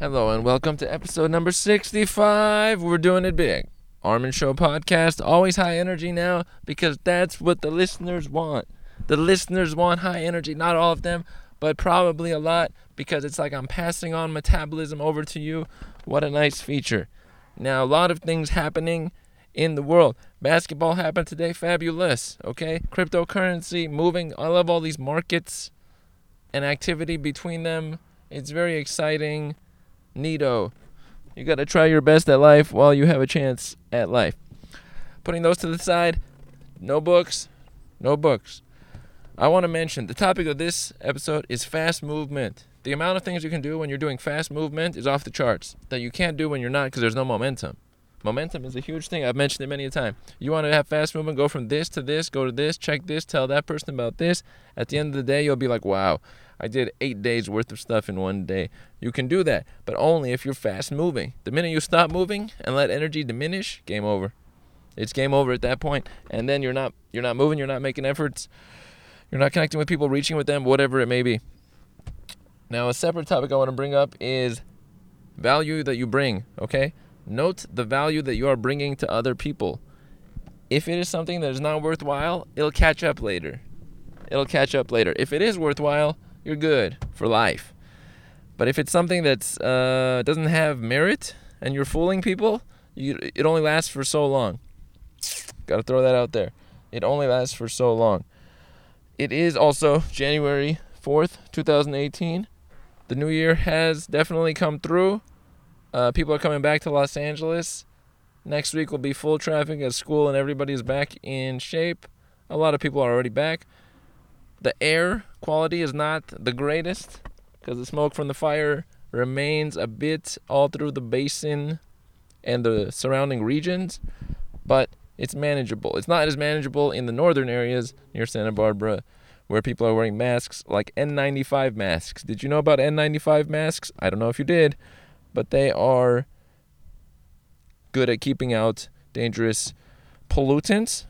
Hello and welcome to episode number 65. We're doing it big. Armin Show podcast, always high energy now because that's what the listeners want. The listeners want high energy, not all of them, but probably a lot because it's like I'm passing on metabolism over to you. What a nice feature. Now, a lot of things happening in the world. Basketball happened today, fabulous. Okay, cryptocurrency moving. I love all these markets and activity between them. It's very exciting. Neato. You got to try your best at life while you have a chance at life. Putting those to the side, no books, no books. I want to mention the topic of this episode is fast movement. The amount of things you can do when you're doing fast movement is off the charts that you can't do when you're not because there's no momentum. Momentum is a huge thing. I've mentioned it many a time. You want to have fast movement, go from this to this, go to this, check this, tell that person about this. At the end of the day, you'll be like, wow, I did eight days worth of stuff in one day. You can do that, but only if you're fast moving. The minute you stop moving and let energy diminish, game over. It's game over at that point. and then you're not you're not moving, you're not making efforts, you're not connecting with people, reaching with them, whatever it may be. Now, a separate topic I want to bring up is value that you bring. Okay, note the value that you are bringing to other people. If it is something that is not worthwhile, it'll catch up later. It'll catch up later. If it is worthwhile, you're good for life. But if it's something that uh, doesn't have merit and you're fooling people, you, it only lasts for so long. Got to throw that out there. It only lasts for so long. It is also January 4th, 2018. The new year has definitely come through. Uh, people are coming back to Los Angeles. Next week will be full traffic at school and everybody's back in shape. A lot of people are already back. The air quality is not the greatest because the smoke from the fire remains a bit all through the basin and the surrounding regions, but it's manageable. It's not as manageable in the northern areas near Santa Barbara where people are wearing masks like N95 masks. Did you know about N95 masks? I don't know if you did, but they are good at keeping out dangerous pollutants.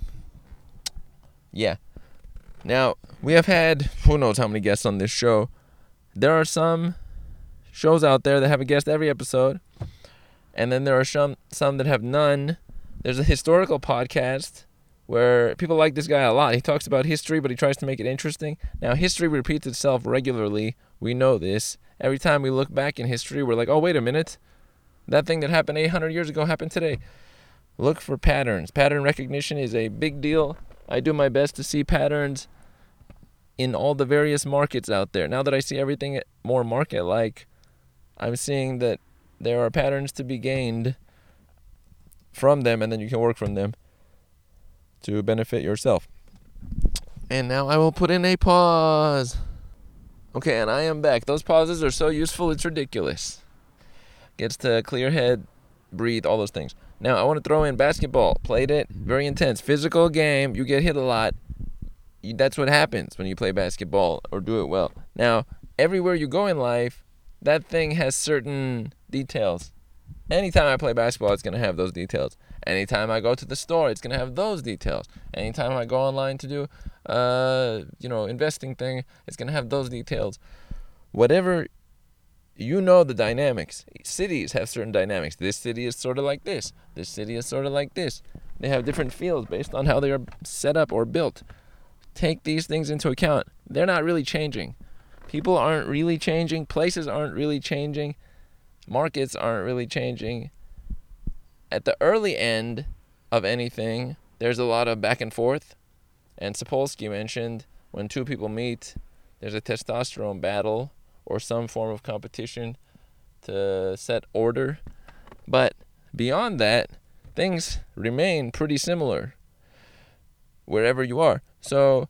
Yeah. Now, we have had who knows how many guests on this show. There are some shows out there that have a guest every episode, and then there are some some that have none. There's a historical podcast where people like this guy a lot. He talks about history, but he tries to make it interesting. Now, history repeats itself regularly. We know this. Every time we look back in history, we're like, "Oh, wait a minute. That thing that happened 800 years ago happened today." Look for patterns. Pattern recognition is a big deal. I do my best to see patterns in all the various markets out there. Now that I see everything more market like, I'm seeing that there are patterns to be gained from them, and then you can work from them to benefit yourself. And now I will put in a pause. Okay, and I am back. Those pauses are so useful, it's ridiculous. Gets to clear head, breathe, all those things. Now, I want to throw in basketball. Played it, mm-hmm. very intense. Physical game, you get hit a lot that's what happens when you play basketball or do it well. Now, everywhere you go in life, that thing has certain details. Anytime I play basketball, it's going to have those details. Anytime I go to the store, it's going to have those details. Anytime I go online to do, uh, you know, investing thing, it's going to have those details. Whatever, you know the dynamics. Cities have certain dynamics. This city is sort of like this. This city is sort of like this. They have different feels based on how they are set up or built take these things into account. They're not really changing. People aren't really changing. Places aren't really changing. Markets aren't really changing. At the early end of anything, there's a lot of back and forth. And Sapolsky mentioned when two people meet, there's a testosterone battle or some form of competition to set order. But beyond that, things remain pretty similar wherever you are. So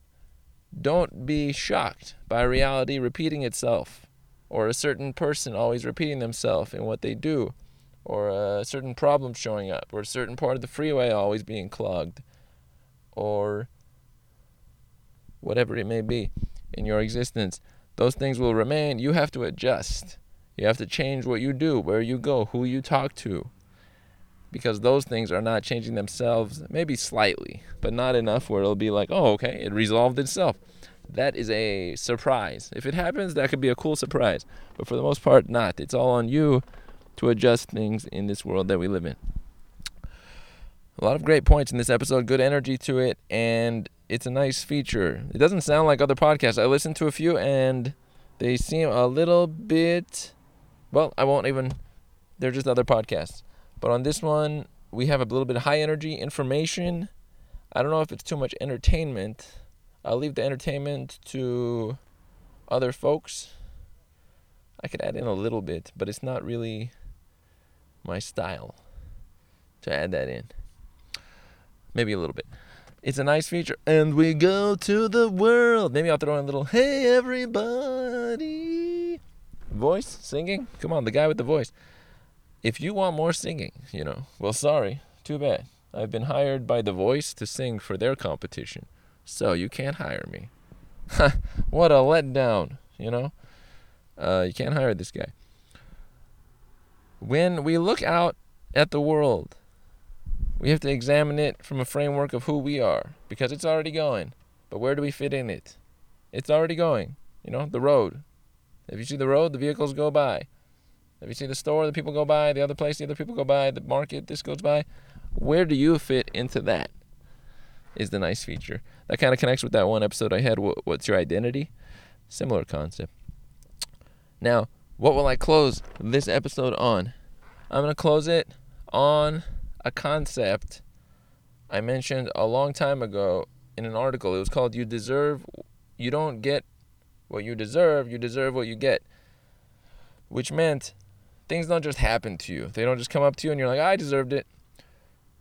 don't be shocked by reality repeating itself, or a certain person always repeating themselves in what they do, or a certain problem showing up, or a certain part of the freeway always being clogged, or whatever it may be in your existence. Those things will remain. You have to adjust. You have to change what you do, where you go, who you talk to because those things are not changing themselves, maybe slightly, but not enough where it'll be like, oh, okay, it resolved itself. that is a surprise. If it happens, that could be a cool surprise. But for the most part, not. It's all on you to adjust things in this world that we live in. A lot of great points in this episode, good energy to it, and it's a nice feature. It doesn't sound like other podcasts. I listened to a few and they seem a little bit well, I won't even they're just other podcasts. But on this one, we have a little bit of high energy information. I don't know if it's too much entertainment. I'll leave the entertainment to other folks. I could add in a little bit, but it's not really my style to add that in. Maybe a little bit. It's a nice feature. And we go to the world. Maybe I'll throw in a little, hey, everybody. Voice, singing. Come on, the guy with the voice. If you want more singing, you know, well, sorry. Too bad. I've been hired by The Voice to sing for their competition. So you can't hire me. what a letdown, you know? Uh, you can't hire this guy. When we look out at the world, we have to examine it from a framework of who we are because it's already going. But where do we fit in it? It's already going. You know, the road. If you see the road, the vehicles go by. If you see the store, the people go by. The other place, the other people go by. The market, this goes by. Where do you fit into that? Is the nice feature. That kind of connects with that one episode I had. What's your identity? Similar concept. Now, what will I close this episode on? I'm going to close it on a concept I mentioned a long time ago in an article. It was called You Deserve, You Don't Get What You Deserve, You Deserve What You Get. Which meant things don't just happen to you. They don't just come up to you and you're like, I deserved it.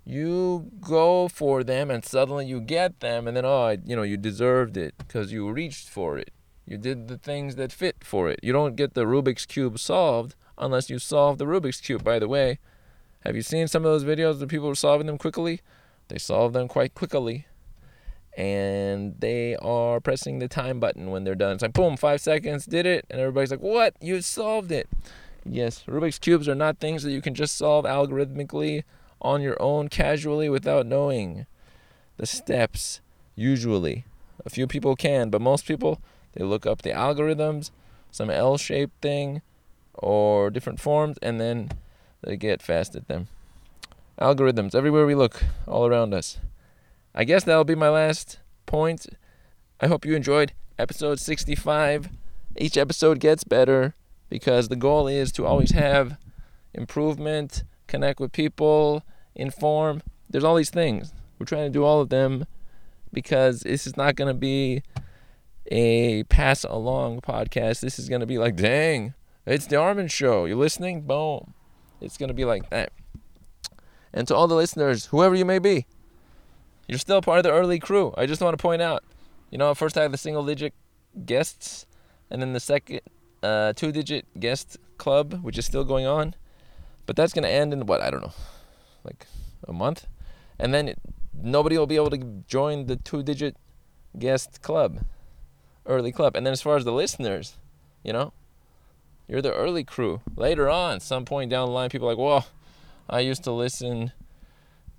You go for them and suddenly you get them and then, oh, you know, you deserved it because you reached for it. You did the things that fit for it. You don't get the Rubik's Cube solved unless you solve the Rubik's Cube, by the way. Have you seen some of those videos of people solving them quickly? They solve them quite quickly. And they are pressing the time button when they're done. It's like, boom, five seconds, did it. And everybody's like, what? You solved it. Yes, Rubik's Cubes are not things that you can just solve algorithmically on your own casually without knowing the steps, usually. A few people can, but most people, they look up the algorithms, some L shaped thing, or different forms, and then they get fast at them. Algorithms everywhere we look, all around us. I guess that'll be my last point. I hope you enjoyed episode 65. Each episode gets better because the goal is to always have improvement, connect with people, inform. There's all these things. We're trying to do all of them because this is not going to be a pass along podcast. This is going to be like, dang, it's the Armin Show. You listening? Boom. It's going to be like that. And to all the listeners, whoever you may be, you're still part of the early crew. I just want to point out, you know, first I have the single digit guests, and then the second uh, two digit guest club, which is still going on. But that's going to end in what? I don't know, like a month. And then it, nobody will be able to join the two digit guest club, early club. And then as far as the listeners, you know, you're the early crew. Later on, some point down the line, people like, whoa, I used to listen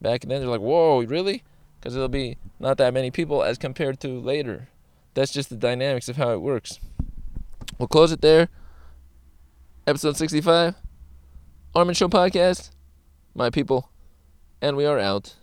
back then. They're like, whoa, really? Because it'll be not that many people as compared to later. That's just the dynamics of how it works. We'll close it there. Episode 65. Armin Show Podcast. My people. And we are out.